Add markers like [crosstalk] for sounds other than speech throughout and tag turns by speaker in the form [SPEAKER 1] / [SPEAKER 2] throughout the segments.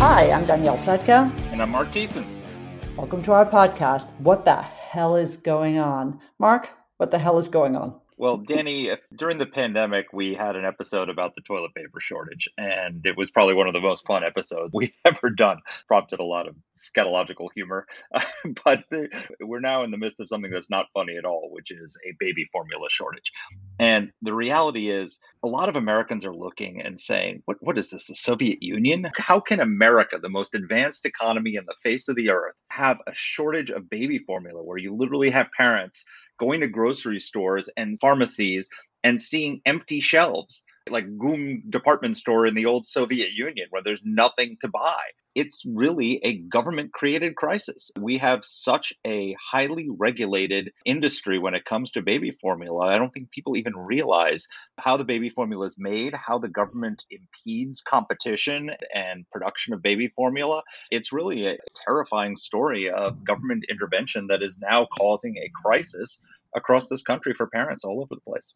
[SPEAKER 1] Hi, I'm Danielle Pletka.
[SPEAKER 2] And I'm Mark Thiessen.
[SPEAKER 1] Welcome to our podcast, What the Hell is Going On? Mark, what the hell is going on?
[SPEAKER 2] Well, Danny, if, during the pandemic, we had an episode about the toilet paper shortage, and it was probably one of the most fun episodes [laughs] we've ever done. Prompted a lot of scatological humor, [laughs] but we're now in the midst of something that's not funny at all, which is a baby formula shortage. And the reality is, a lot of Americans are looking and saying, "What? What is this? The Soviet Union? How can America, the most advanced economy in the face of the earth, have a shortage of baby formula where you literally have parents?" Going to grocery stores and pharmacies and seeing empty shelves like GUM department store in the old Soviet Union where there's nothing to buy. It's really a government created crisis. We have such a highly regulated industry when it comes to baby formula. I don't think people even realize how the baby formula is made, how the government impedes competition and production of baby formula. It's really a terrifying story of government intervention that is now causing a crisis across this country for parents all over the place.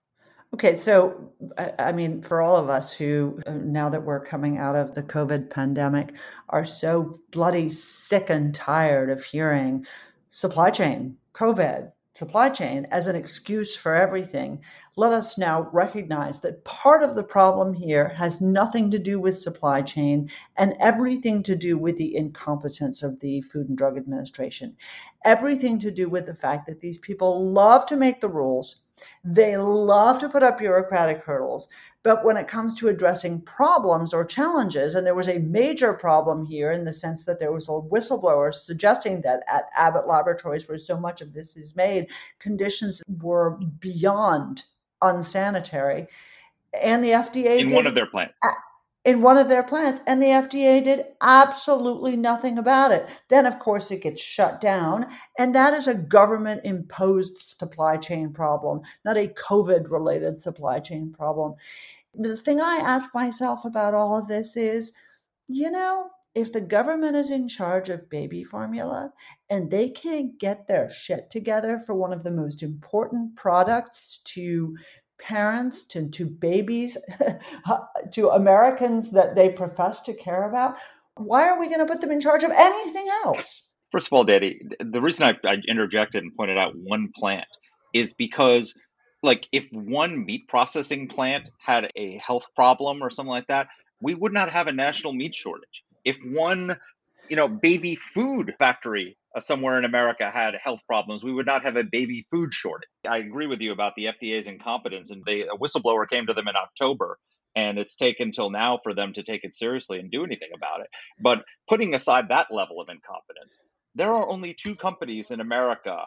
[SPEAKER 1] Okay, so I mean, for all of us who, uh, now that we're coming out of the COVID pandemic, are so bloody sick and tired of hearing supply chain, COVID, supply chain as an excuse for everything, let us now recognize that part of the problem here has nothing to do with supply chain and everything to do with the incompetence of the Food and Drug Administration. Everything to do with the fact that these people love to make the rules they love to put up bureaucratic hurdles. But when it comes to addressing problems or challenges, and there was a major problem here in the sense that there was a whistleblower suggesting that at Abbott Laboratories, where so much of this is made, conditions were beyond unsanitary. And the FDA
[SPEAKER 2] in
[SPEAKER 1] did,
[SPEAKER 2] one of their plants
[SPEAKER 1] in one of their plants, and the FDA did absolutely nothing about it. Then, of course, it gets shut down, and that is a government imposed supply chain problem, not a COVID related supply chain problem. The thing I ask myself about all of this is you know, if the government is in charge of baby formula and they can't get their shit together for one of the most important products to parents to, to babies [laughs] to Americans that they profess to care about, why are we going to put them in charge of anything else?
[SPEAKER 2] First of all, Danny, the reason I, I interjected and pointed out one plant is because, like, if one meat processing plant had a health problem or something like that, we would not have a national meat shortage. If one, you know, baby food factory uh, somewhere in America had health problems, we would not have a baby food shortage. I agree with you about the FDA's incompetence, and they, a whistleblower came to them in October, and it's taken till now for them to take it seriously and do anything about it. But putting aside that level of incompetence, there are only two companies in America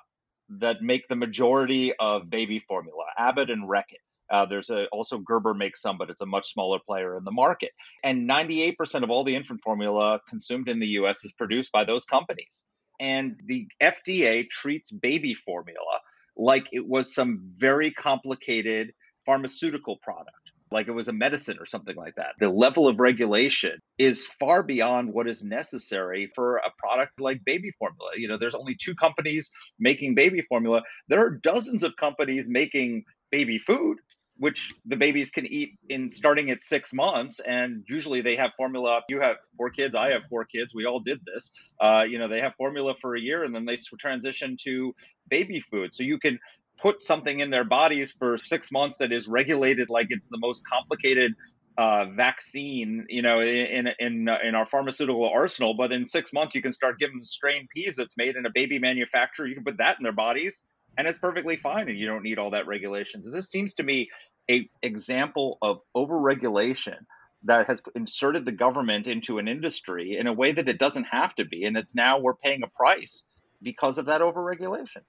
[SPEAKER 2] that make the majority of baby formula: Abbott and Reckitt. Uh, there's a, also Gerber makes some, but it's a much smaller player in the market. And 98% of all the infant formula consumed in the U.S. is produced by those companies and the FDA treats baby formula like it was some very complicated pharmaceutical product, like it was a medicine or something like that. The level of regulation is far beyond what is necessary for a product like baby formula. You know, there's only two companies making baby formula. There are dozens of companies making baby food which the babies can eat in starting at six months. And usually they have formula. You have four kids. I have four kids. We all did this. Uh, you know, they have formula for a year and then they transition to baby food. So you can put something in their bodies for six months that is regulated like it's the most complicated uh, vaccine, you know, in in in our pharmaceutical arsenal. But in six months, you can start giving them strain peas that's made in a baby manufacturer. You can put that in their bodies, and it's perfectly fine and you don't need all that regulations this seems to me a example of overregulation that has inserted the government into an industry in a way that it doesn't have to be and it's now we're paying a price because of that overregulation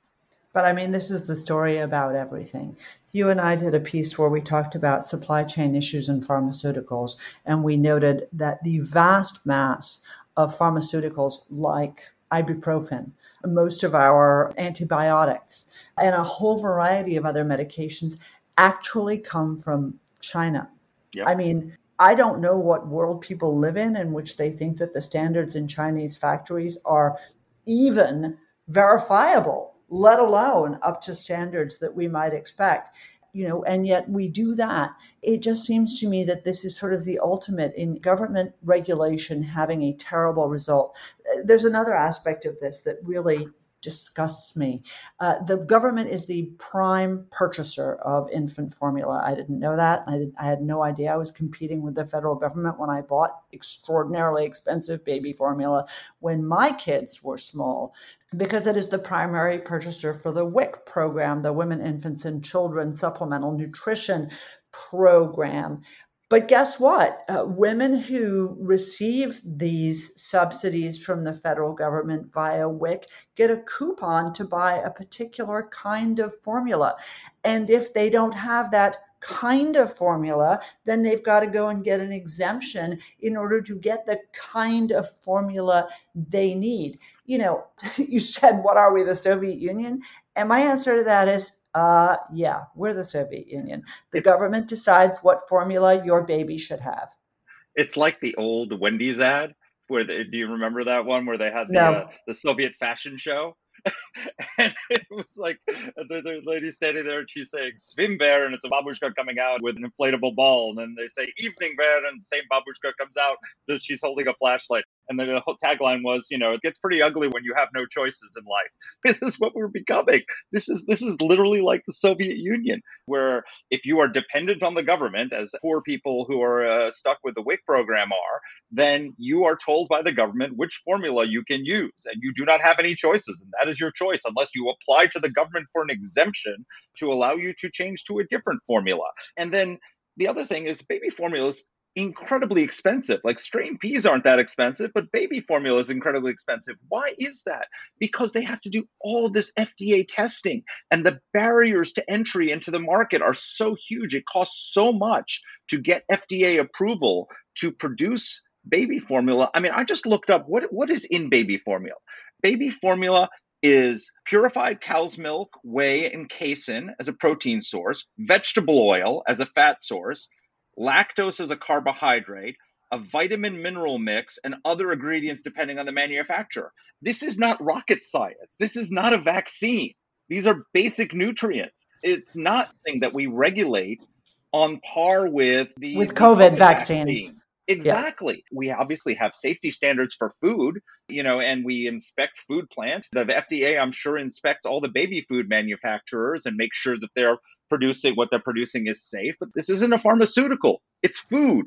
[SPEAKER 1] But I mean, this is the story about everything. You and I did a piece where we talked about supply chain issues in pharmaceuticals, and we noted that the vast mass of pharmaceuticals like ibuprofen, most of our antibiotics, and a whole variety of other medications actually come from China.
[SPEAKER 2] Yep.
[SPEAKER 1] I mean, I don't know what world people live in in which they think that the standards in Chinese factories are even verifiable let alone up to standards that we might expect you know and yet we do that. It just seems to me that this is sort of the ultimate in government regulation having a terrible result. There's another aspect of this that really disgusts me. Uh, the government is the prime purchaser of infant formula. I didn't know that. I, did, I had no idea I was competing with the federal government when I bought extraordinarily expensive baby formula when my kids were small, because it is the primary purchaser for the WIC program, the Women, Infants, and Children Supplemental Nutrition Program. But guess what? Uh, women who receive these subsidies from the federal government via WIC get a coupon to buy a particular kind of formula. And if they don't have that kind of formula, then they've got to go and get an exemption in order to get the kind of formula they need. You know, [laughs] you said, What are we, the Soviet Union? And my answer to that is uh, yeah, we're the Soviet Union. The government decides what formula your baby should have.
[SPEAKER 2] It's like the old Wendy's ad where they, do you remember that one where they had the
[SPEAKER 1] No.
[SPEAKER 2] uh, the Soviet fashion show? [laughs] and it was like the, the lady standing there and she's saying swim bear and it's a babushka coming out with an inflatable ball and then they say evening bear and the same babushka comes out that she's holding a flashlight and the whole tagline was you know it gets pretty ugly when you have no choices in life. [laughs] This is what we're becoming. This is this is literally like the soviet union where if you are dependent on the government as poor people who are uh, stuck with the wic program are then you are told by the government which formula you can use and you do not have any choices and that is your choice unless you apply to the government for an exemption to allow you to change to a different formula. And then the other thing is baby formulas incredibly expensive. Like strain peas aren't that expensive, but baby formula is incredibly expensive. Why is that? Because they have to do all this FDA testing and the barriers to entry into the market are so huge. It costs so much to get FDA approval to produce baby formula. I mean, I just looked up what what is in baby formula. Baby formula is purified cow's milk, whey, and casein as a protein source, vegetable oil as a fat source, lactose as a carbohydrate, a vitamin mineral mix, and other ingredients depending on the manufacturer. This is not rocket science. This is not a vaccine. These are basic nutrients. It's not something that we regulate on par with the
[SPEAKER 1] With COVID
[SPEAKER 2] vaccine.
[SPEAKER 1] vaccines.
[SPEAKER 2] Exactly. We obviously have safety standards for food, you know, and we inspect food plants. The FDA, I'm sure, inspects all the baby food manufacturers and makes sure that they're producing what they're producing is safe. But this isn't a pharmaceutical, it's food.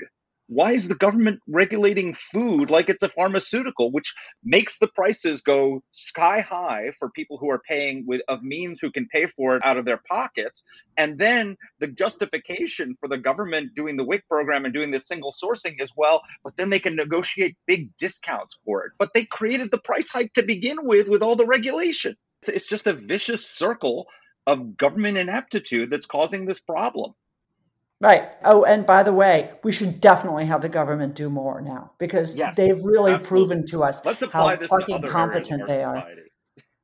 [SPEAKER 2] Why is the government regulating food like it's a pharmaceutical, which makes the prices go sky high for people who are paying with of means who can pay for it out of their pockets? And then the justification for the government doing the WIC program and doing the single sourcing as well, but then they can negotiate big discounts for it. But they created the price hike to begin with with all the regulation. It's, it's just a vicious circle of government ineptitude that's causing this problem.
[SPEAKER 1] Right. Oh, and by the way, we should definitely have the government do more now because
[SPEAKER 2] Yes,
[SPEAKER 1] they've really
[SPEAKER 2] absolutely.
[SPEAKER 1] proven to us how
[SPEAKER 2] apply this to
[SPEAKER 1] fucking competent they are. [laughs]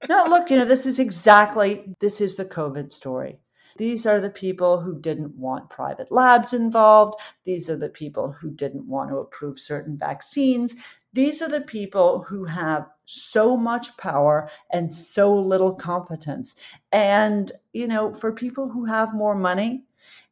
[SPEAKER 1] No, look, you know, this is exactly this is the COVID story. These are the people who didn't want private labs involved. These are the people who didn't want to approve certain vaccines. These are the people who have so much power and so little competence. And, you know, for people who have more money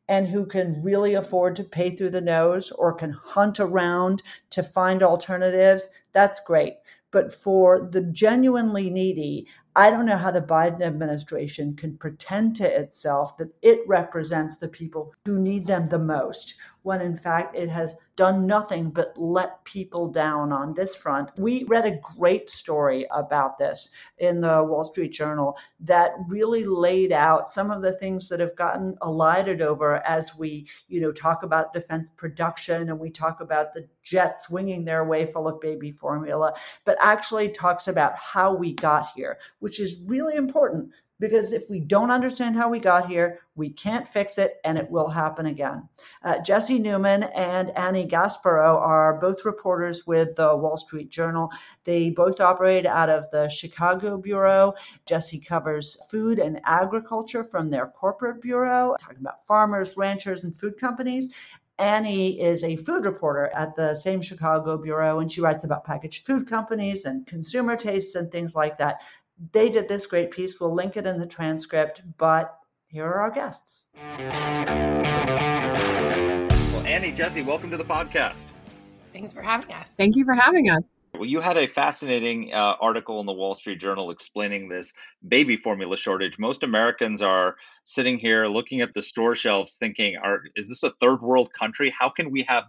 [SPEAKER 1] and who can really afford to pay through the nose or can hunt around to find alternatives, that's great. But for the genuinely needy, I don't know how the Biden administration can pretend to itself that it represents the people who need them the most, when in fact it has done nothing but let people down on this front. We read a great story about this in the Wall Street Journal that really laid out some of the things that have gotten elided over as we, you know, talk about defense production and we talk about the jets winging their way full of baby formula, but actually talks about how we got here which is really important because if we don't understand how we got here, we can't fix it and it will happen again. Uh, Jesse Newman and Annie Gasparro are both reporters with the Wall Street Journal. They both operate out of the Chicago Bureau. Jesse covers food and agriculture from their corporate bureau, talking about farmers, ranchers, and food companies. Annie is a food reporter at the same Chicago Bureau, and she writes about packaged food companies and consumer tastes and things like that. They did this great piece. We'll link it in the transcript, but here are our guests.
[SPEAKER 2] Well, Annie, Jesse, welcome to the podcast.
[SPEAKER 3] Thanks for having us.
[SPEAKER 4] Thank you for having us.
[SPEAKER 2] Well, you had a fascinating uh, article in the Wall Street Journal explaining this baby formula shortage. Most Americans are sitting here looking at the store shelves thinking, "Are is this a third world country? How can we have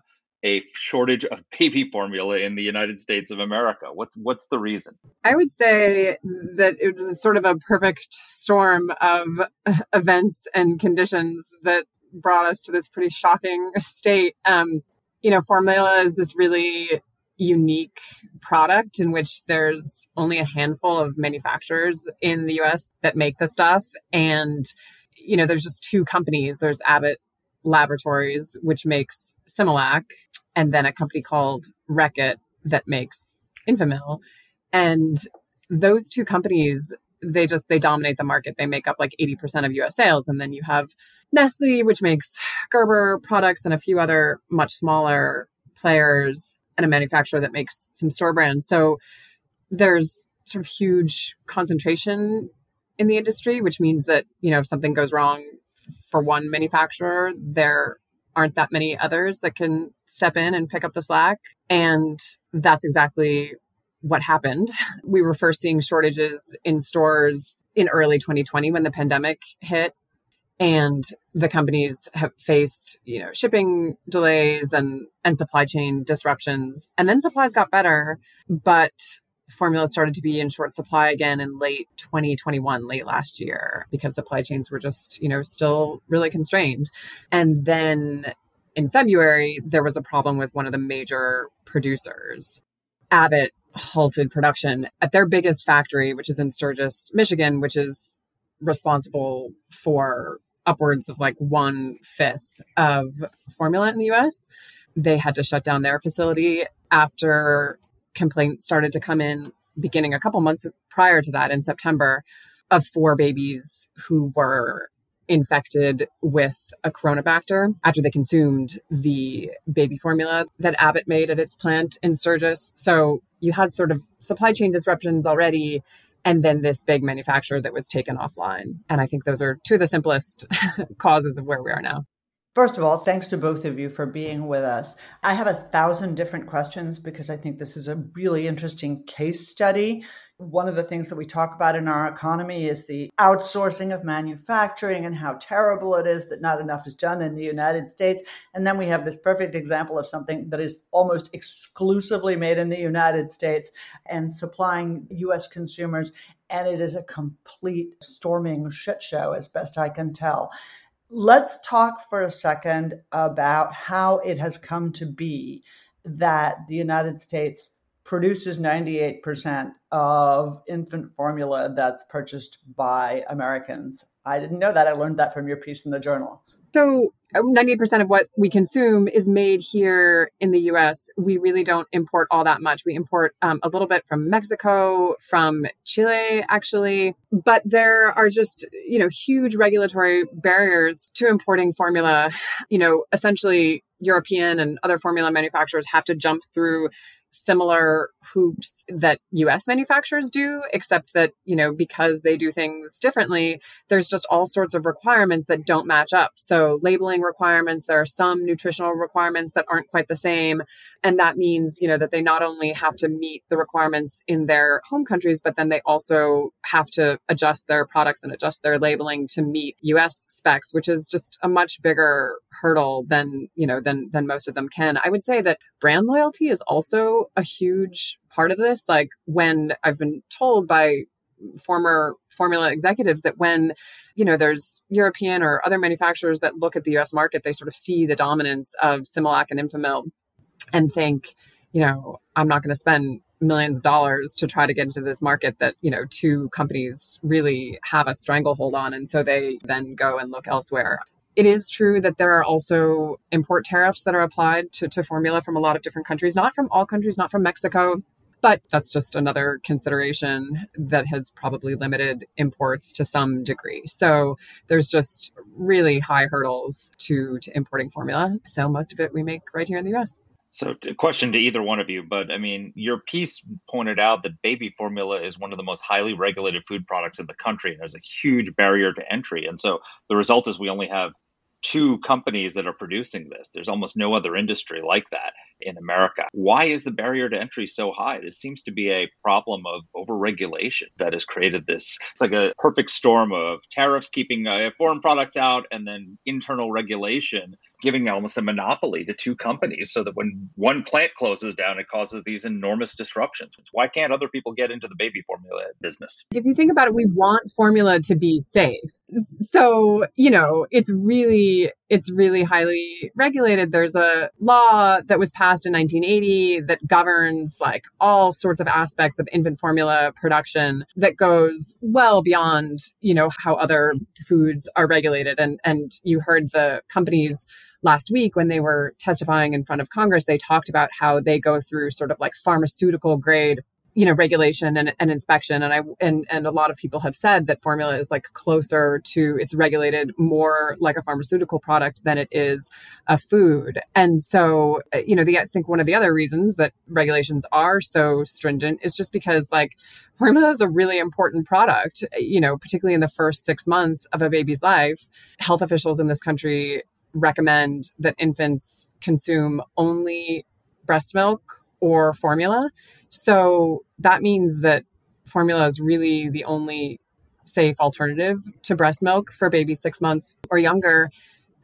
[SPEAKER 2] a shortage of [laughs] baby formula in the United States of America? What's what's the reason?"
[SPEAKER 4] I would say that it was sort of a perfect storm of [laughs] events and conditions that brought us to this pretty shocking state. Um, you know, formula is this really unique product in which there's only a handful of manufacturers in the US that make the stuff. And, you know, there's just two companies. There's Abbott Laboratories, which makes Similac, and then a company called Reckitt that makes Enfamil. And those two companies, they just they dominate the market. They make up like 80% of US sales. And then you have Nestle, which makes Gerber products and a few other much smaller players and a manufacturer that makes some store brands. So there's sort of huge concentration in the industry, which means that, you know, if something goes wrong for one manufacturer, there aren't that many others that can step in and pick up the slack. And that's exactly what happened. [laughs] We were first seeing shortages in stores in early 2020 when the pandemic hit and the companies have faced you know shipping delays and and supply chain disruptions and then supplies got better but formula started to be in short supply again in late 2021 late last year because supply chains were just you know still really constrained and then in february there was a problem with one of the major producers abbott halted production at their biggest factory which is in sturgis michigan which is responsible for upwards of like one fifth of formula in the US. They had to shut down their facility after complaints started to come in beginning a couple months prior to that in September of four babies who were infected with a Cronobacter after they consumed the baby formula that Abbott made at its plant in Sturgis. So you had sort of supply chain disruptions already and then this big manufacturer that was taken offline. And I think those are two of the simplest [laughs] causes of where we are now.
[SPEAKER 1] First of all, thanks to both of you for being with us. I have a thousand different questions because I think this is a really interesting case study. One of the things that we talk about in our economy is the outsourcing of manufacturing and how terrible it is that not enough is done in the United States. And then we have this perfect example of something that is almost exclusively made in the United States and supplying US consumers. And it is a complete storming shit show, as best I can tell. Let's talk for a second about how it has come to be that the United States produces 98% of infant formula that's purchased by Americans. I didn't know that. I learned that from your piece in the journal.
[SPEAKER 4] So, 98% uh, of what we consume is made here in the US. We really don't import all that much. We import um, a little bit from Mexico, from Chile, actually. But there are just, you know, huge regulatory barriers to importing formula. You know, essentially, European and other formula manufacturers have to jump through similar hoops that US manufacturers do, except that, you know, because they do things differently, there's just all sorts of requirements that don't match up. So, labeling requirements, there are some nutritional requirements that aren't quite the same. And that means, you know, that they not only have to meet the requirements in their home countries, but then they also have to adjust their products and adjust their labeling to meet US specs, which is just a much bigger hurdle than, you know, than than most of them can. I would say that brand loyalty is also a huge part of this. Like when I've been told by former formula executives that when you know there's european or other manufacturers that look at the us market they sort of see the dominance of similac and enfamil and think you know i'm not going to spend millions of dollars to try to get into this market that you know two companies really have a stranglehold on and so they then go and look elsewhere it is true that there are also import tariffs that are applied to, to formula from a lot of different countries not from all countries not from mexico but that's just another consideration that has probably limited imports to some degree. So there's just really high hurdles to, to importing formula. So most of it we make right here in the US.
[SPEAKER 2] So, a question to either one of you, but I mean, your piece pointed out that baby formula is one of the most highly regulated food products in the country, there's a huge barrier to entry. And so, the result is we only have two companies that are producing this. There's almost no other industry like that in America. Why is the barrier to entry so high? This seems to be a problem of overregulation that has created this. It's like a perfect storm of tariffs keeping uh, foreign products out and then internal regulation giving almost a monopoly to two companies so that when one plant closes down, it causes these enormous disruptions. Why can't other people get into the baby formula business?
[SPEAKER 4] If you think about it, we want formula to be safe. So, you know, it's really, it's really highly regulated. There's a law that was passed in 1980 that governs like all sorts of aspects of infant formula production that goes well beyond, you know, how other foods are regulated. And, and you heard the companies last week when they were testifying in front of Congress, they talked about how they go through sort of like pharmaceutical grade you know regulation and, and inspection. And i and and a lot of people have said that formula is like closer to it's regulated more like a pharmaceutical product than it is a food. And so uh, you know the i think one of the other reasons that regulations are so stringent is just because like formula is a really important product you know particularly in the first six months of a baby's life. Health officials in this country recommend that infants consume only breast milk or formula. So that means that formula is really the only safe alternative to breast milk for babies six months or younger.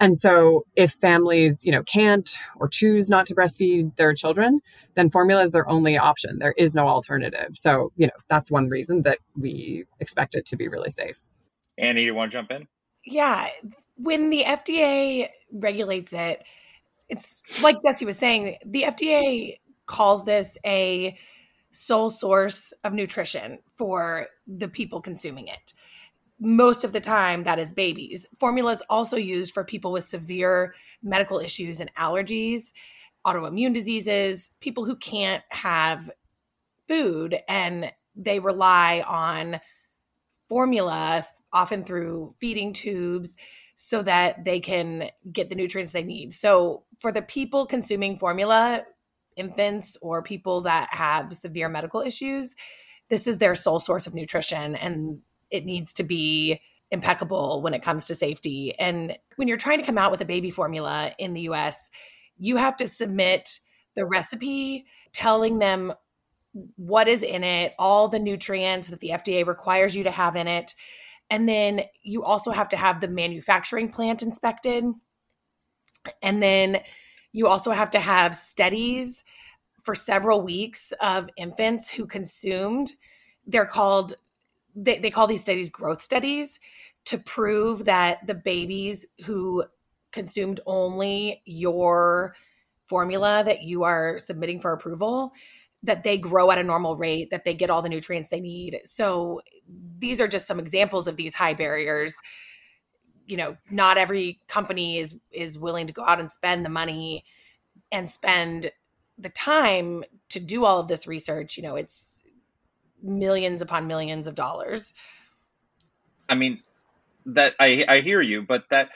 [SPEAKER 4] And so if families, you know, can't or choose not to breastfeed their children, then formula is their only option. There is no alternative. So, you know, that's one reason that we expect it to be really safe.
[SPEAKER 2] Annie, do you want to jump in?
[SPEAKER 3] Yeah. When the FDA regulates it, it's like Jesse was saying, the FDA calls this a sole source of nutrition for the people consuming it. Most of the time, that is babies. Formula is also used for people with severe medical issues and allergies, autoimmune diseases, people who can't have food and they rely on formula, often through feeding tubes, so that they can get the nutrients they need. So, for the people consuming formula, infants or people that have severe medical issues, this is their sole source of nutrition and it needs to be impeccable when it comes to safety. And when you're trying to come out with a baby formula in the US, you have to submit the recipe telling them what is in it, all the nutrients that the FDA requires you to have in it. And then you also have to have the manufacturing plant inspected. And then you also have to have studies for several weeks of infants who consumed. They're called, they, they call these studies growth studies to prove that the babies who consumed only your formula that you are submitting for approval that they grow at a normal rate that they get all the nutrients they need so these are just some examples of these high barriers you know not every company is is willing to go out and spend the money and spend the time to do all of this research. You know it's millions upon millions of dollars.
[SPEAKER 2] I mean that i i hear you but that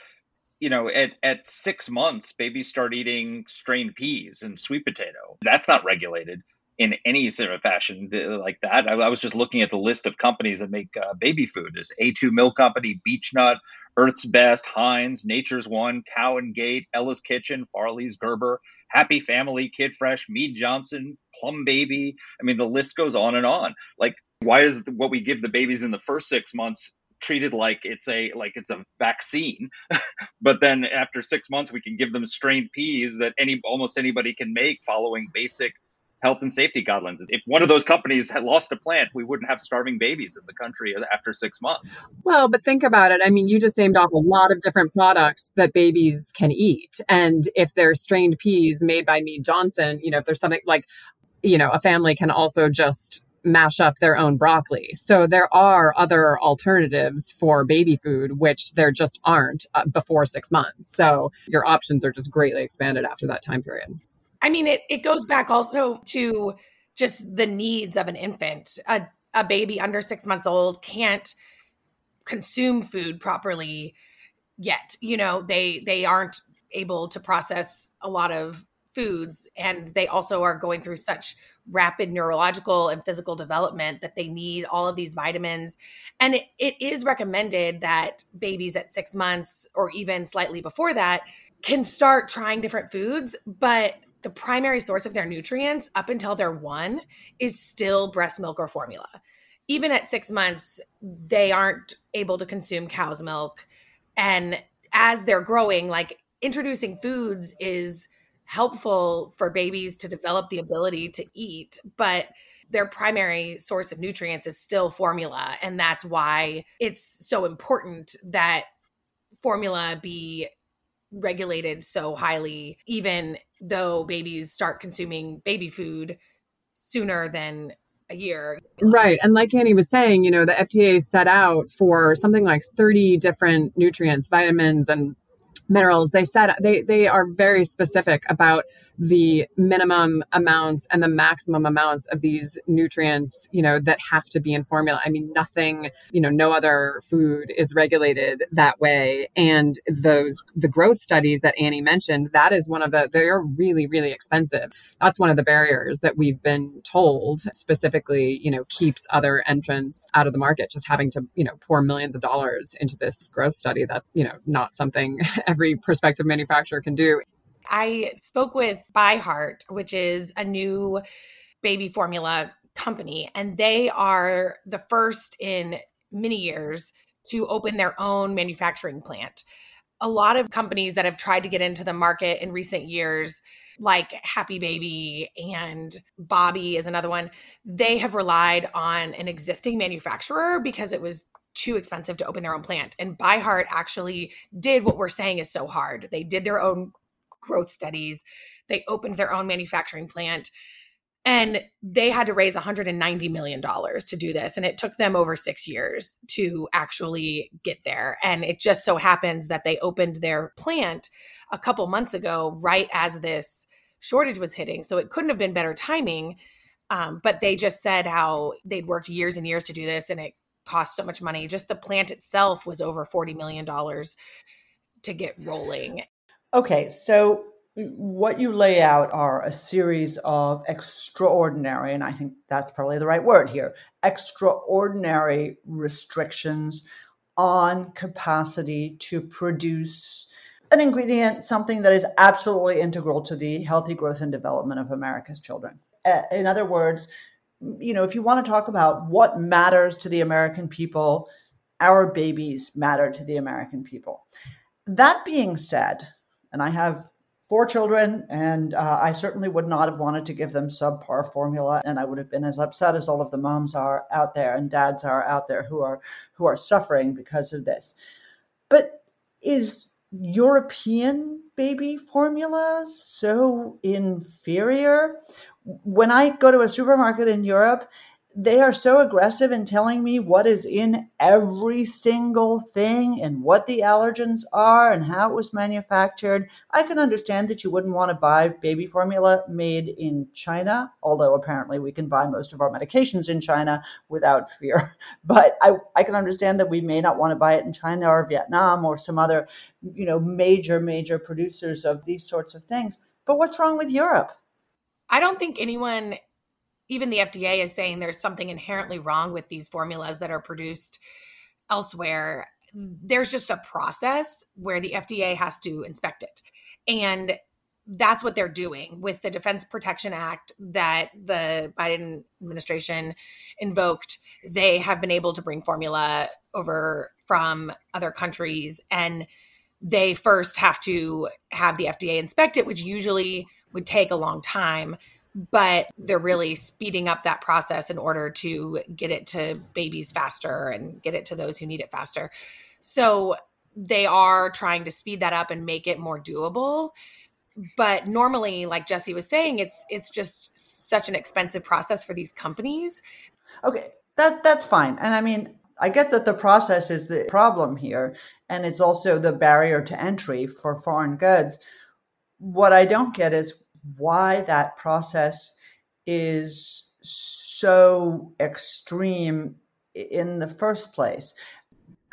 [SPEAKER 2] you know at at 6 months babies start eating strained peas and sweet potato. That's not regulated in any sort of fashion like that. I, I, was just looking at the list of companies that make uh, baby food. There's A2 Milk Company, Beech-Nut, Earth's Best, Heinz, Nature's One, Cow and Gate, Ella's Kitchen, Farley's Gerber, Happy Family, Kid Fresh, Mead Johnson, Plum Baby. I mean, the list goes on and on. Like, why is what we give the babies in the first six months treated like it's a like it's a vaccine [laughs] but then after six months we can give them strained peas that any almost anybody can make following basic health and safety guidelines. If one of those companies had lost a plant, we wouldn't have starving babies in the country after six months.
[SPEAKER 4] Well, but think about it. I mean, you just named off a lot of different products that babies can eat. And if they're strained peas made by Mead Johnson, you know, if there's something like you know, a family can also just mash up their own broccoli. So there are other alternatives for baby food, which there just aren't uh, before six months. So your options are just greatly expanded after that time period.
[SPEAKER 3] I mean, it, it goes back also to just the needs of an infant. A, a baby under six months old can't consume food properly yet. You know, they they aren't able to process a lot of foods and they also are going through such rapid neurological and physical development that they need all of these vitamins and it, it is recommended that babies at six months or even slightly before that can start trying different foods but the primary source of their nutrients up until they're one is still breast milk or formula even at six months they aren't able to consume cow's milk and as they're growing like introducing foods is helpful for babies to develop the ability to eat, but their primary source of nutrients is still formula. And that's why it's so important that formula be regulated so highly, even though babies start consuming baby food sooner than a year.
[SPEAKER 4] Right. And like Annie was saying, you know, the FDA set out for something like 30 different nutrients, vitamins, and minerals they said they they are very specific about the minimum amounts and the maximum amounts of these nutrients you know that have to be in formula. I mean nothing you know no other food is regulated that way. And those the growth studies that annie mentioned that is one of the they're really really expensive. That's one of the barriers that we've been told specifically you know keeps other entrants out of the market just having to you know pour millions of dollars into this growth study that you know not something [laughs] every prospective manufacturer can do
[SPEAKER 3] I spoke with ByHeart, which is a new baby formula company, and they are the first in many years to open their own manufacturing plant. A lot of companies that have tried to get into the market in recent years, like Happy Baby and Bobbie is another one, they have relied on an existing manufacturer because it was too expensive to open their own plant. And ByHeart actually did what we're saying is so hard. They did their own growth studies. They opened their own manufacturing plant and they had to raise 190 million dollars to do this and it took them over 6 years to actually get there. And it just so happens that they opened their plant a couple months ago right as this shortage was hitting. So it couldn't have been better timing um, but they just said how they'd worked years and years to do this and it cost so much money. Just the plant itself was over 40 million dollars to get rolling
[SPEAKER 1] Okay, so what you lay out are a series of extraordinary, and I think that's probably the right word here extraordinary restrictions on capacity to produce an ingredient, something that is absolutely integral to the healthy growth and development of America's children. In other words, you know, if you want to talk about what matters to the American people, our babies matter to the American people. That being said, and I have four children, and uh, I certainly would not have wanted to give them subpar formula, and I would have been as upset as all of the moms are out there and dads are out there who are who are suffering because of this. But is European baby formula so inferior? When I go to a supermarket in Europe they are so aggressive in telling me what is in every single thing and what the allergens are and how it was manufactured. I can understand that you wouldn't want to buy baby formula made in China, although apparently we can buy most of our medications in China without fear. [laughs] But I, I can understand that we may not want to buy it in China or Vietnam or some other, you know, major, major producers of these sorts of things. But what's wrong with Europe?
[SPEAKER 3] I don't think anyone even the FDA is saying there's something inherently wrong with these formulas that are produced elsewhere. There's just a process where the FDA has to inspect it. And that's what they're doing with the Defense Production Act that the Biden administration invoked. They have been able to bring formula over from other countries and they first have to have the FDA inspect it, which usually would take a long time but they're really speeding up that process in order to get it to babies faster and get it to those who need it faster. So they are trying to speed that up and make it more doable. but normally like Jesse was saying it's it's just such an expensive process for these companies.
[SPEAKER 1] Okay, that that's fine. And I mean, I get that the process is the problem here and it's also the barrier to entry for foreign goods. What I don't get is why that process is so extreme in the first place.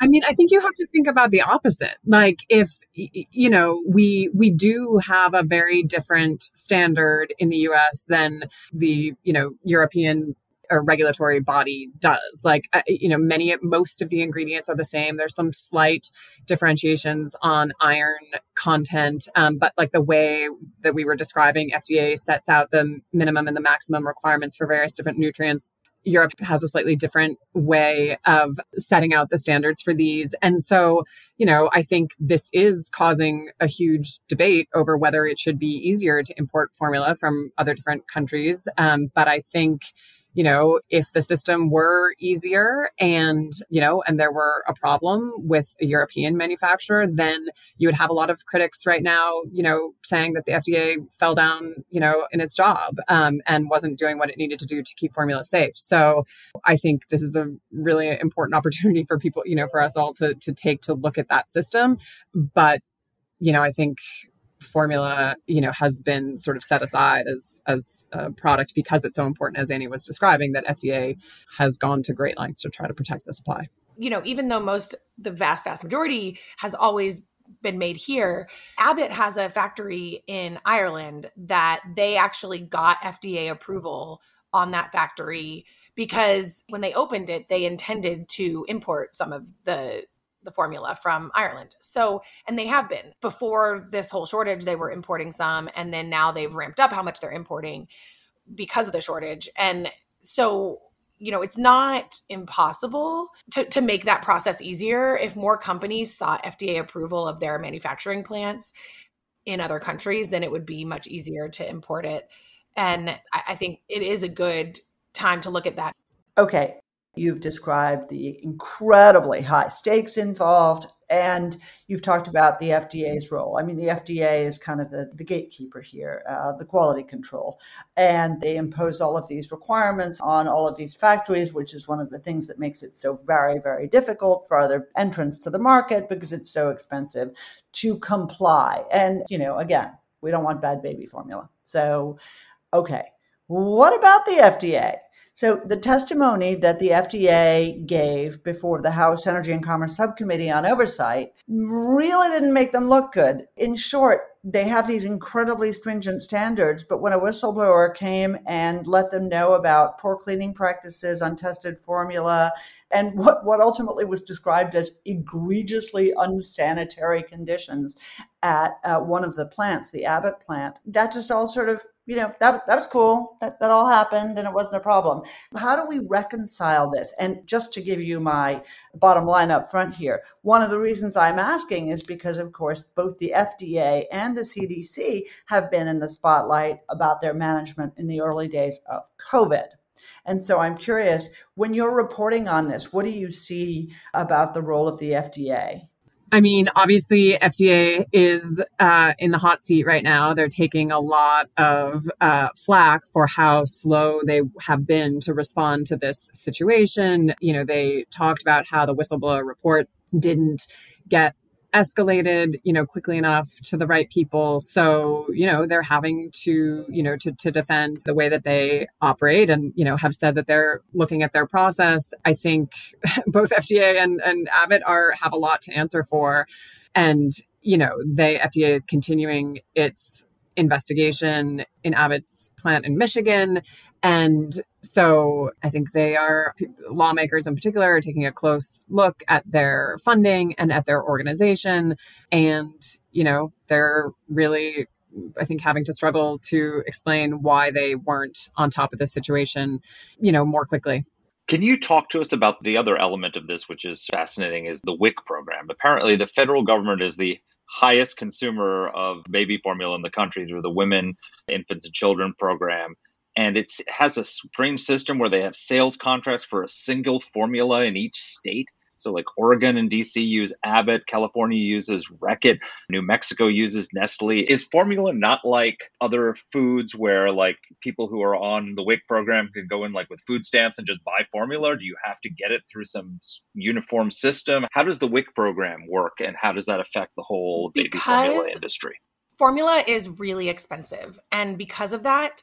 [SPEAKER 4] I mean, I think you have to think about the opposite. Like if you know, we we do have a very different standard in the US than the, you know, European or regulatory body does. Like, uh, you know, many, most of the ingredients are the same. There's some slight differentiations on iron content, um, but like the way that we were describing, FDA sets out the minimum and the maximum requirements for various different nutrients. Europe has a slightly different way of setting out the standards for these. And so, you know, I think this is causing a huge debate over whether it should be easier to import formula from other different countries. Um, but I think, you know, if the system were easier and, you know, and there were a problem with a European manufacturer, then you would have a lot of critics right now, you know, saying that the FDA fell down, you know, in its job um, and wasn't doing what it needed to do to keep formula safe. So I think this is a really important [laughs] opportunity for people, you know, for us all to, to take to look at that system. But, you know, I think formula you know has been sort of set aside as as a product because it's so important as annie was describing that fda has gone to great lengths to try to protect the supply.
[SPEAKER 3] You know even though most the vast vast majority has always been made here abbott has a factory in ireland that they actually got fda approval on that factory because when they opened it they intended to import some of the the formula from Ireland. So, and they have been before this whole shortage, they were importing some, and then now they've ramped up how much they're importing because of the shortage. And so, you know, it's not impossible to, to make that process easier if more companies sought FDA approval of their manufacturing plants in other countries, then it would be much easier to import it. And I, I think it is a good time to look at that.
[SPEAKER 1] Okay. You've described the incredibly high stakes involved, and you've talked about the FDA's role. I mean, the FDA is kind of the, the gatekeeper here, uh, the quality control. And they impose all of these requirements on all of these factories, which is one of the things that makes it so very, very difficult for other entrants to the market because it's so expensive to comply. And, you know, again, we don't want bad baby formula. So, okay. What about the FDA? So, the testimony that the FDA gave before the House Energy and Commerce Subcommittee on Oversight really didn't make them look good. In short, they have these incredibly stringent standards, but when a whistleblower came and let them know about poor cleaning practices, untested formula, and what, what ultimately was described as egregiously unsanitary conditions at uh, one of the plants, the Abbott plant, that just all sort of you know that that was cool. That that all happened and it wasn't a problem. How do we reconcile this? And just to give you my bottom line up front here one of the reasons i'm asking is because of course both the fda and the cdc have been in the spotlight about their management in the early days of covid. And so i'm curious when you're reporting on this what do you see about the role of the fda
[SPEAKER 4] I mean, obviously, FDA is uh, in the hot seat right now. They're taking a lot of uh, flack for how slow they have been to respond to this situation. You know, they talked about how the whistleblower report didn't get escalated, you know, quickly enough to the right people. So, you know, they're having to, you know, to, to defend the way that they operate and, you know, have said that they're looking at their process. I think [laughs] both FDA and, and Abbott are have a lot to answer for. And, you know, they FDA is continuing its investigation in Abbott's plant in Michigan. And so I think they are, lawmakers in particular, are taking a close look at their funding and at their organization. And, you know, they're really, I think, having to struggle to explain why they weren't on top of the situation, you know, more quickly.
[SPEAKER 2] Can you talk to us about the other element of this, which is fascinating, is the WIC program? Apparently, the federal government is the highest consumer of baby formula in the country through the Women, Infants, and Children program. And it has a strange system where they have sales contracts for a single formula in each state. So, like Oregon and DC use Abbott, California uses Reckitt, New Mexico uses Nestle. Is formula not like other foods where like people who are on the WIC program can go in like with food stamps and just buy formula? Do you have to get it through some uniform system? How does the WIC program work and how does that affect the whole baby
[SPEAKER 3] Because-
[SPEAKER 2] formula industry?
[SPEAKER 3] formula is really expensive. And because of that,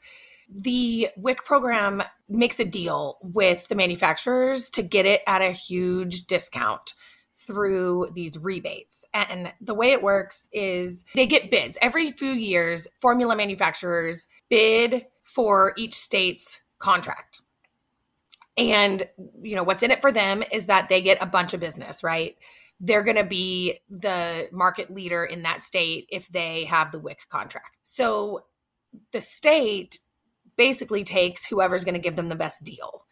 [SPEAKER 3] the WIC program makes a deal with the manufacturers to get it at a huge discount through these rebates. And the way it works is they get bids. Every few years, formula manufacturers bid for each state's contract. And you know, what's in it for them is that they get a bunch of business, right? they're going to be the market leader in that state if they have the WIC contract. So the state basically takes whoever's going to give them the best deal.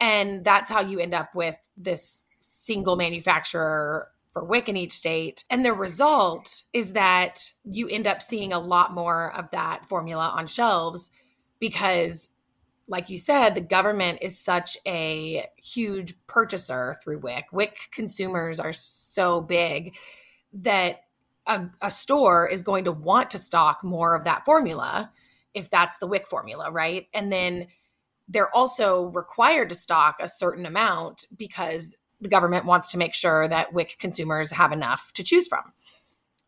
[SPEAKER 3] And that's how you end up with this single manufacturer for WIC in each state. And the result is that you end up seeing a lot more of that formula on shelves because like you said, the government is such a huge purchaser through WIC. WIC consumers are so big that a, a, store is going to want to stock more of that formula if that's the WIC formula, right? And then they're also required to stock a certain amount because the government wants to make sure that WIC consumers have enough to choose from.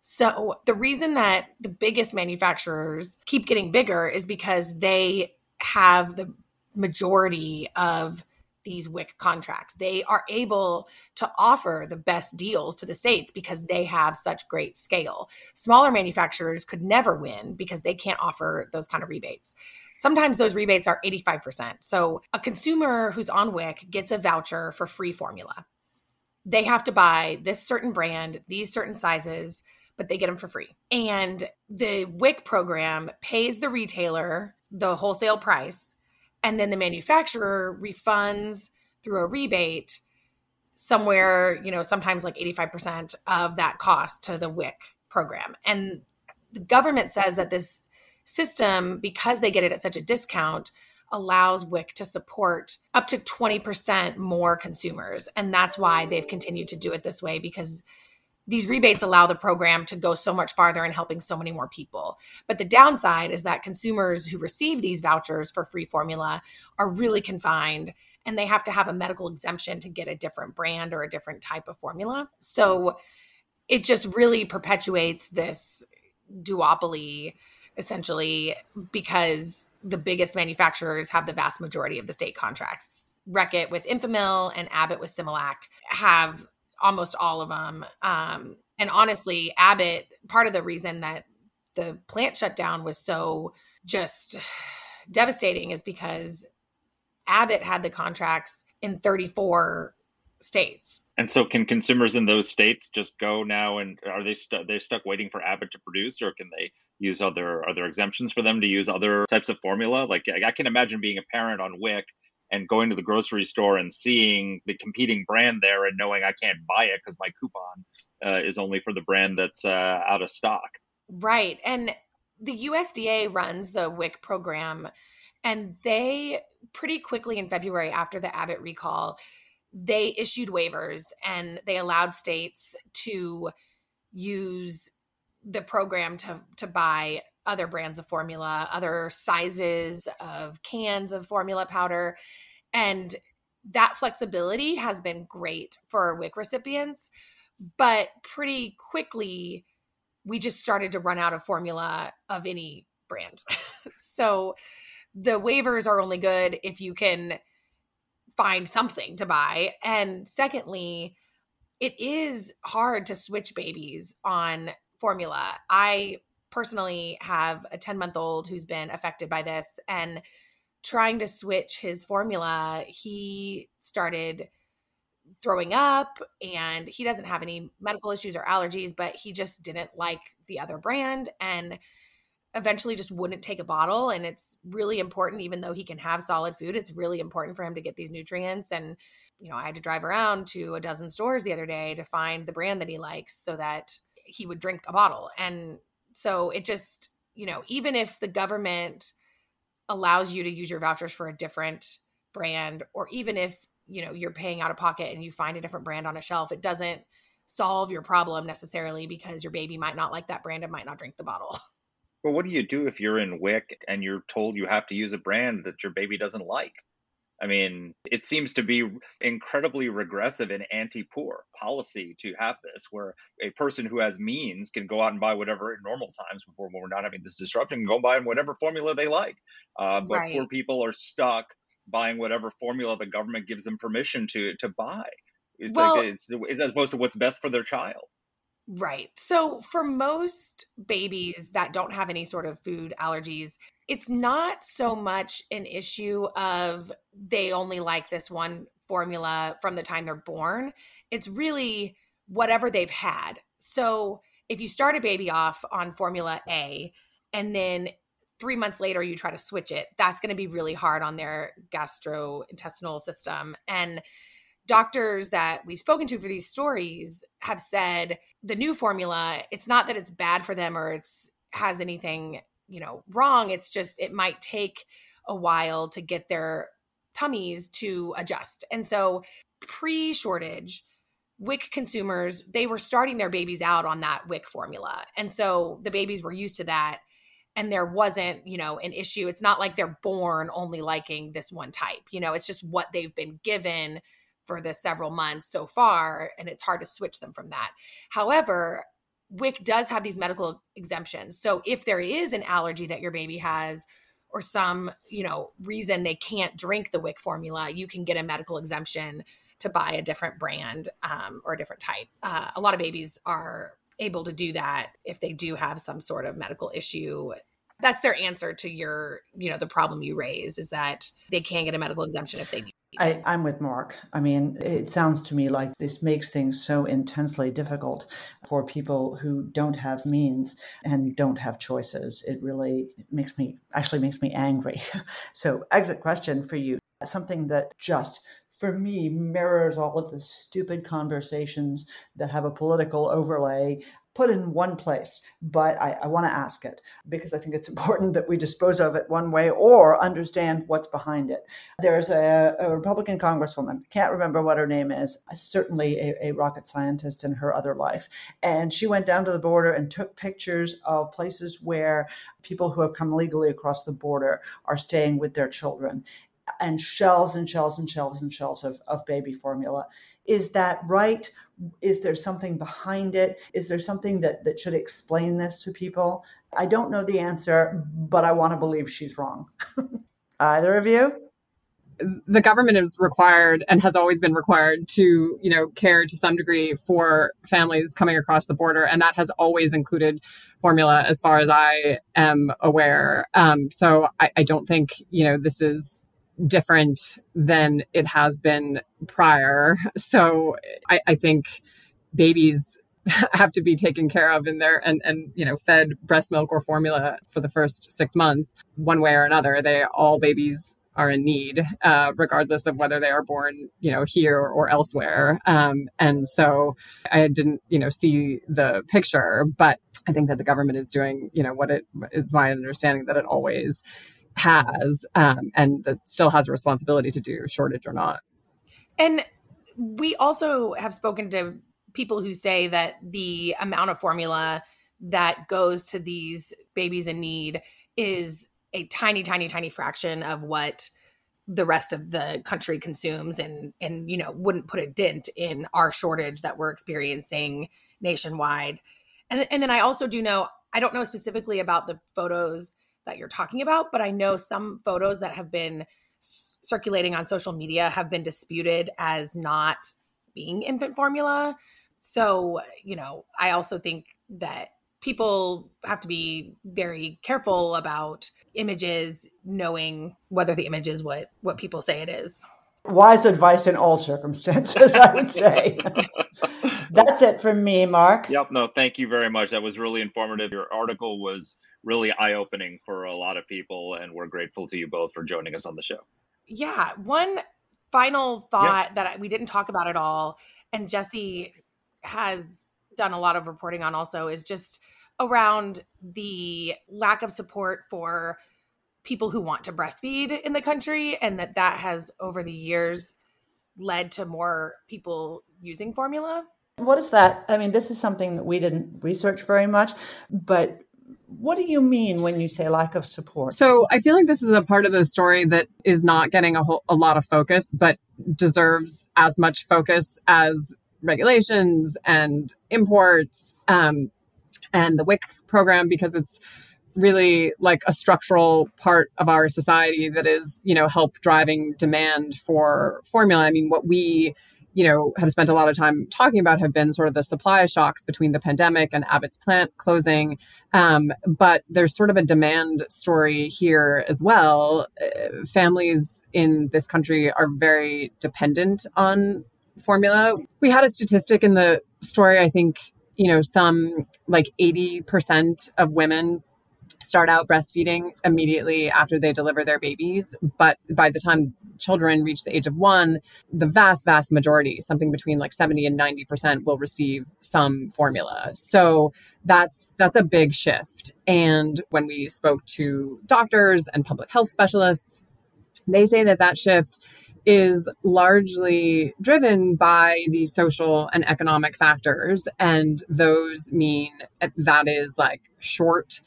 [SPEAKER 3] So, the reason that the biggest manufacturers keep getting bigger is because they have the majority of these WIC contracts. They are able to offer the best deals to the states because they have such great scale. Smaller manufacturers could never win because they can't offer those kind of rebates. Sometimes those rebates are 85%. So a consumer who's on WIC gets a voucher for free formula. They have to buy this certain brand, these certain sizes, but they get them for free. And the WIC program pays the retailer the wholesale price and then the manufacturer refunds through a rebate somewhere you know sometimes like 85% of that cost to the wic program. And the government says that this system because they get it at such a discount allows wic to support up to 20% more consumers. And that's why they've continued to do it this way because these rebates allow the program to go so much farther in helping so many more people. But the downside is that consumers who receive these vouchers for free formula are really confined and they have to have a medical exemption to get a different brand or a different type of formula. So it just really perpetuates this duopoly essentially because the biggest manufacturers have the vast majority of the state contracts. Reckitt with Enfamil and Abbott with Similac have almost all of them. Um, and honestly, Abbott, part of the reason that the plant shutdown was so just devastating is because Abbott had the contracts in 34 states.
[SPEAKER 2] And so, can consumers in those states just go now and are they they stuck waiting for Abbott to produce, or can they use other are there exemptions for them to use other types of formula? Like I can imagine being a parent on WIC and going to the grocery store and seeing the competing brand there and knowing I can't buy it because my coupon uh, is only for the brand that's uh, out of stock.
[SPEAKER 3] Right. And the USDA runs the WIC program, and they pretty quickly in February after the Abbott recall, they issued waivers and they allowed states to use the program to to buy other brands of formula, other sizes of cans of formula powder. And that flexibility has been great for WIC recipients. But pretty quickly, we just started to run out of formula of any brand. [laughs] so the waivers are only good if you can find something to buy. And secondly, it is hard to switch babies on formula. I personally have a 10 month old who's been affected by this and trying to switch his formula he started throwing up and he doesn't have any medical issues or allergies but he just didn't like the other brand and eventually just wouldn't take a bottle and it's really important even though he can have solid food it's really important for him to get these nutrients. And you know i had to drive around to a dozen stores the other day to find the brand that he likes so that he would drink a bottle. And so it just, you know, even if the government allows you to use your vouchers for a different brand, or even if you know you're paying out of pocket and you find a different brand on a shelf it doesn't solve your problem necessarily because your baby might not like that brand and might not drink the bottle [laughs]
[SPEAKER 2] Well, what do you do if you're in WIC and you're told you have to use a brand that your baby doesn't like? I mean, it seems to be incredibly regressive and anti poor policy to have this, where a person who has means can go out and buy whatever in normal times before when we're not having this disruption, and go buy in whatever formula they like. Uh, but
[SPEAKER 3] Right.
[SPEAKER 2] poor people are stuck buying whatever formula the government gives them permission to to buy. It's
[SPEAKER 3] Well-
[SPEAKER 2] like it's, it's as opposed to what's best for their child.
[SPEAKER 3] Right. So for most babies that don't have any sort of food allergies, it's not so much an issue of they only like this one formula from the time they're born. It's really whatever they've had. So if you start a baby off on formula A and then three months later you try to switch it, that's going to be really hard on their gastrointestinal system. And doctors that we've spoken to for these stories have said the new formula it's not that it's bad for them or it's has anything you know wrong. It's just it might take a while to get their tummies to adjust. And so pre shortage wic consumers they were starting their babies out on that wic formula. And so the babies were used to that and there wasn't you know an issue. It's not like they're born only liking this one type. You know it's just what they've been given for the several months so far and it's hard to switch them from that. However wic does have these medical exemptions. So if there is an allergy that your baby has or some you know reason they can't drink the wic formula you can get a medical exemption to buy a different brand um, or a different type. Uh, a lot of babies are able to do that if they do have some sort of medical issue that's their answer to your you know the problem you raise is that they can't get a medical exemption if they need
[SPEAKER 1] I, I'm with Marc. I mean, it sounds to me like this makes things so intensely difficult for people who don't have means and don't have choices. It really makes me, actually makes me angry. [laughs] So, exit question for you something that just for me mirrors all of the stupid conversations that have a political overlay put in one place, but I, I want to ask it because I think it's [laughs] important that we dispose of it one way or understand what's behind it. There's a, a Republican congresswoman, can't remember what her name is, uh, certainly a, a rocket scientist in her other life. And she went down to the border and took pictures of places where people who have come legally across the border are staying with their children and shelves and shelves and shelves and shelves of, of baby formula. Is that right? Is there something behind it? Is there something that, that should explain this to people? I don't know the answer, but I want to believe she's wrong. [laughs] Either of you?
[SPEAKER 4] the government is required and has always been required to you know care to some degree for families coming across the border and that has always included formula as far as i am aware um, so I, I don't think you know this is different than it has been prior [laughs] so i, I think babies [laughs] have to be taken care of in there and and you know fed breast milk or formula for the first six months one way or another they all babies are in need, uh, regardless of whether they are born, you know, here or elsewhere. Um, and so I didn't, you know, see the picture, but I think that the government is doing, you know, what it is my understanding that it always has, um, and that still has a responsibility to do, shortage or not.
[SPEAKER 3] And we also have spoken to people who say that the amount of formula that goes to these babies in need is a tiny tiny tiny fraction of what the rest of the country consumes and and you know wouldn't put a dent in our shortage that we're experiencing nationwide and and then i also do know i don't know specifically about the photos that you're talking about but i know some photos that have been circulating on social media have been disputed as not being infant formula. So you know i also think that people have to be very careful about images knowing whether the image is what what people say it is.
[SPEAKER 1] Wise advice in all circumstances i would say. [laughs] That's it from me marc.
[SPEAKER 2] Yep no thank you very much. That was really informative. Your article was really eye-opening for a lot of people and we're grateful to you both for joining us on the show
[SPEAKER 3] yeah one final thought yep. that we didn't talk about at all and jesse has done a lot of reporting on also is just around the lack of support for people who want to breastfeed in the country and that that has over the years led to more people using formula.
[SPEAKER 1] What is that? I mean, this is something that we didn't research very much, but what do you mean when you say lack of support?
[SPEAKER 4] So I feel like this is a part of the story that is not getting a, whole, a lot of focus, but deserves as much focus as regulations and imports um, and the WIC program because it's really like a structural part of our society that is, you know, help driving demand for formula. I mean, what we you know, have spent a lot of time talking about have been sort of the supply shocks between the pandemic and Abbott's plant closing. Um, but there's sort of a demand story here as well. Uh, families in this country are very dependent on formula. We had a statistic in the story, I think, you know, some like 80% of women start out breastfeeding immediately after they deliver their babies. But by the time children reach the age of one, the vast, vast majority, something between like 70 and 90% will receive some formula. So that's that's a big shift. And when we spoke to doctors and public health specialists, they say that that shift is largely driven by the social and economic factors. And those mean that is like short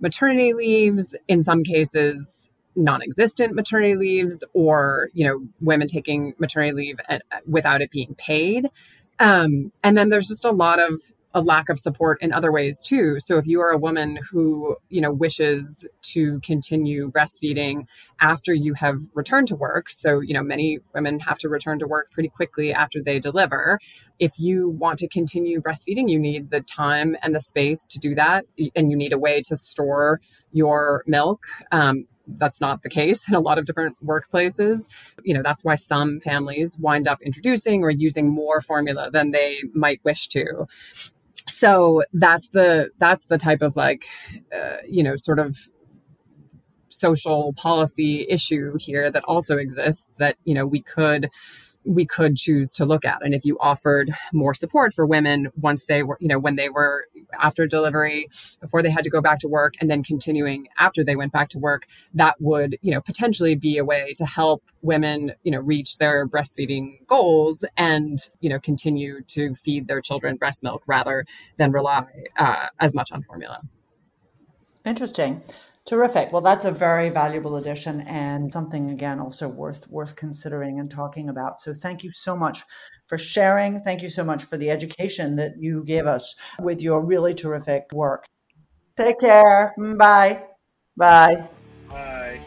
[SPEAKER 4] maternity leaves, in some cases, non-existent maternity leaves or you know women taking maternity leave without it being paid. Um, and then there's just a lot of a lack of support in other ways too. So if you are a woman who, you know, wishes to continue breastfeeding after you have returned to work, so, you know, many women have to return to work pretty quickly after they deliver. If you want to continue breastfeeding, you need the time and the space to do that and you need a way to store your milk. Um, that's not the case in a lot of different workplaces. You know, that's why some families wind up introducing or using more formula than they might wish to so that's the that's the type of like uh, you know sort of social policy issue here that also exists that you know we could we could choose to look at. And if you offered more support for women once they were you know when they were after delivery before they had to go back to work and then continuing after they went back to work that would you know potentially be a way to help women you know reach their breastfeeding goals and you know continue to feed their children breast milk rather than rely uh, as much on formula.
[SPEAKER 1] Interesting Terrific. Well, that's a very valuable addition and something again also worth worth considering and talking about. So thank you so much for sharing. Thank you so much for the education that you gave us with your really terrific work. Take care. Bye. Bye.
[SPEAKER 5] Bye.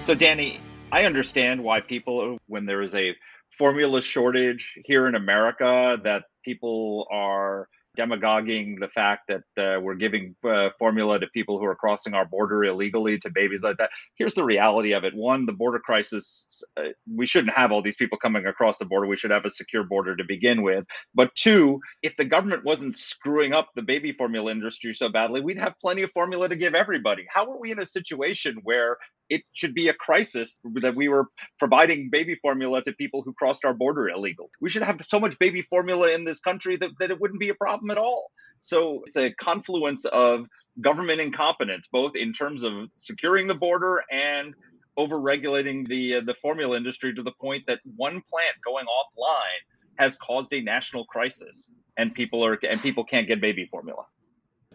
[SPEAKER 2] So Danny, I understand why people when there is a formula shortage here in America that people are demagoguing the fact that uh, we're giving uh, formula to people who are crossing our border illegally to babies like that. Here's the reality of it. One, the border crisis, uh, we shouldn't have all these people coming across the border. We should have a secure border to begin with. But two, if the government wasn't screwing up the baby formula industry so badly, we'd have plenty of formula to give everybody. How are we in a situation where it should be a crisis that we were providing baby formula to people who crossed our border illegally? We should have so much baby formula in this country that, that it wouldn't be a problem at all. So it's a confluence of government incompetence, both in terms of securing the border and over regulating the uh, the formula industry to the point that one plant going offline has caused a national crisis, and people are and people can't get baby formula.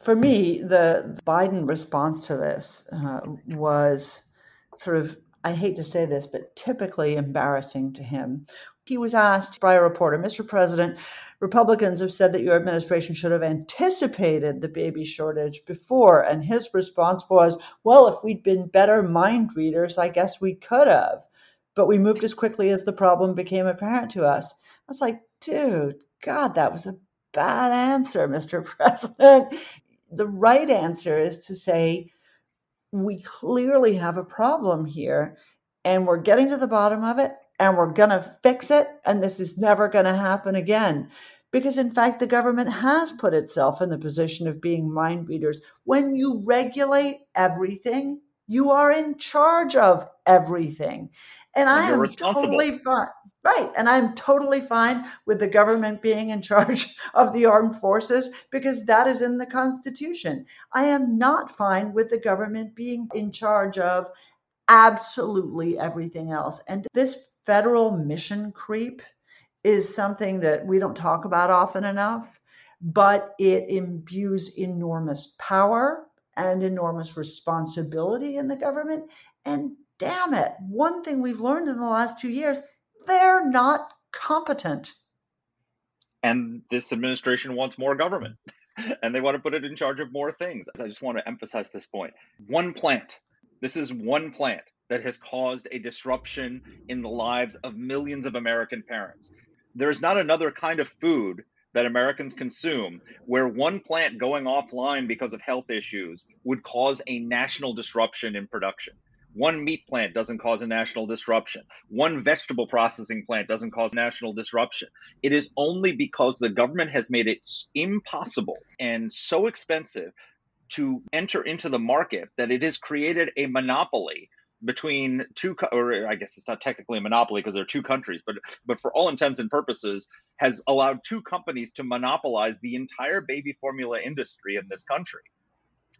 [SPEAKER 1] For me, the Biden response to this uh, was sort of, I hate to say this, but typically embarrassing to him. He was asked by a reporter, Mr. President, Republicans have said that your administration should have anticipated the baby shortage before. And his response was, well, if we'd been better mind readers, I guess we could have. But we moved as quickly as the problem became apparent to us. I was like, dude, God, that was a bad answer, Mr. [laughs] President. The right answer is to say, we clearly have a problem here and we're getting to the bottom of it and we're going to fix it and this is never going to happen again because in fact the government has put itself in the position of being mind readers when you regulate everything you are in charge of everything and, and i am totally fine Right. And I'm totally fine with the government being in [laughs] charge of the armed forces because that is in the Constitution. I am not fine with the government being in charge of absolutely everything else. And this federal mission creep is something that we don't talk about often enough, but it imbues enormous power and enormous responsibility in the government. And damn it, one thing we've learned in the last two years, they're not competent.
[SPEAKER 2] And this administration wants more government [laughs] and they want to put it in charge of more things. I just want to emphasize this point. One plant, this is one plant that has caused a disruption in the lives of millions of American parents. There's not another kind of food that Americans consume where one plant going offline because of health issues would cause a national disruption in production. One meat plant doesn't cause a national disruption. One vegetable processing plant doesn't cause national disruption. It is only because the government has made it impossible and so expensive to enter into the market that it has created a monopoly between two or I guess it's not technically a monopoly because there are two countries but but for all intents and purposes has allowed two companies to monopolize the entire baby formula industry in this country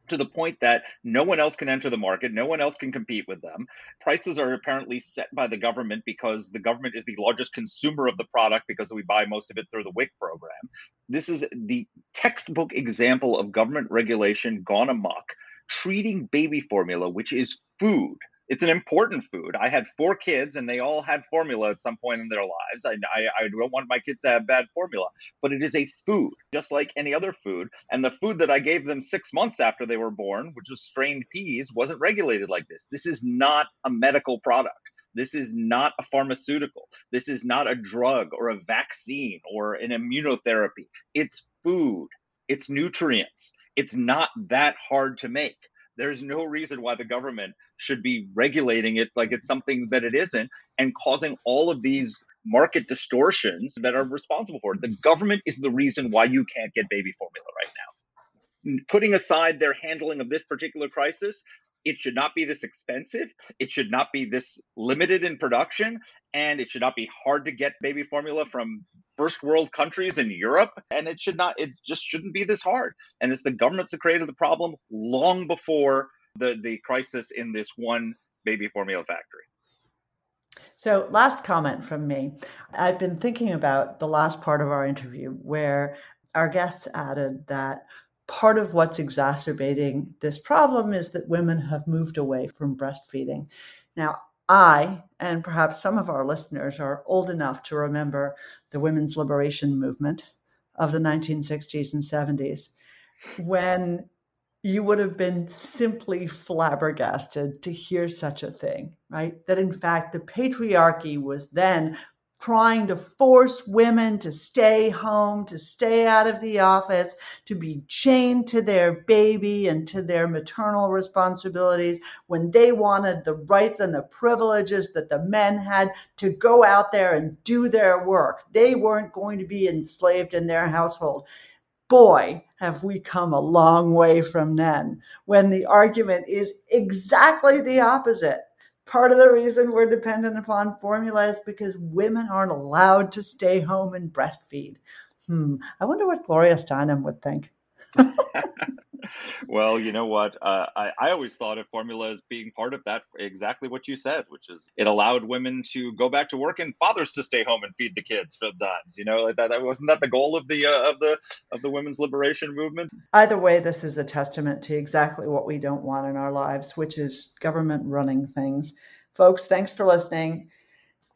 [SPEAKER 2] to the point that no one else can enter the market, no one else can compete with them. Prices are apparently set by the government because the government is the largest consumer of the product because we buy most of it through the WIC program. This is the textbook example of government regulation gone amok, treating baby formula, which is food, it's an important food. I had four kids and they all had formula at some point in their lives. I, I, I, don't want my kids to have bad formula, but it is a food, just like any other food. And the food that I gave them six months after they were born, which was strained peas, wasn't regulated like this. This is not a medical product. This is not a pharmaceutical. This is not a drug or a vaccine or an immunotherapy. It's food, it's nutrients. It's not that hard to make. There's no reason why the government should be regulating it like it's something that it isn't and causing all of these market distortions that are responsible for it. The government is the reason why you can't get baby formula right now. Putting aside their handling of this particular crisis, it should not be this expensive. It should not be this limited in production. And it should not be hard to get baby formula from first world countries in Europe. And it should not, it just shouldn't be this hard. And it's the governments that created the problem long before the, the crisis in this one baby formula factory.
[SPEAKER 1] So, last comment from me. I've been thinking about the last part of our interview where our guests added that part of what's exacerbating this problem is that women have moved away from breastfeeding. Now, I and perhaps some of our listeners are old enough to remember the women's liberation movement of the 1960s and 70s when you would have been simply flabbergasted to hear such a thing, right? That in fact the patriarchy was then trying to force women to stay home, to stay out of the office, to be chained to their baby and to their maternal responsibilities when they wanted the rights and the privileges that the men had to go out there and do their work. They weren't going to be enslaved in their household. Boy, have we come a long way from then when the argument is exactly the opposite part of the reason we're dependent upon formula is because women aren't allowed to stay home and breastfeed. Hmm. I wonder what Gloria Steinem would think. [laughs]
[SPEAKER 2] well, you know what? Uh, I, I always thought of formula as being part of that, exactly what you said, which is it allowed women to go back to work and fathers to stay home and feed the kids sometimes. You know, like that, that wasn't that the goal of the uh, of the of the women's liberation movement.
[SPEAKER 1] Either way, this is a testament to exactly what we don't want in our lives, which is government running things. Folks, thanks for listening.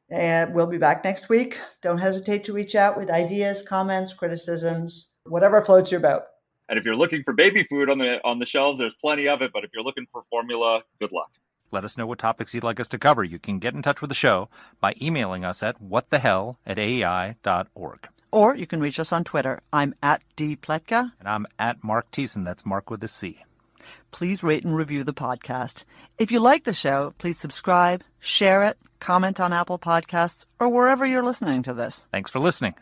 [SPEAKER 1] And we'll be back next week. Don't hesitate to reach out with ideas, comments, criticisms, whatever floats your boat.
[SPEAKER 2] And if you're looking for baby food on the on the shelves, there's plenty of it. But if you're looking for formula, good luck.
[SPEAKER 6] Let us know what topics you'd like us to cover. You can get in touch with the show by emailing us at whatthehell at aei.org.
[SPEAKER 1] Or you can reach us on Twitter. I'm at dpletka.
[SPEAKER 6] And I'm at Marc Thiessen. That's Marc with a C.
[SPEAKER 1] Please rate and review the podcast. If you like the show, please subscribe, share it, comment on Apple Podcasts, or wherever you're listening to this.
[SPEAKER 6] Thanks for listening.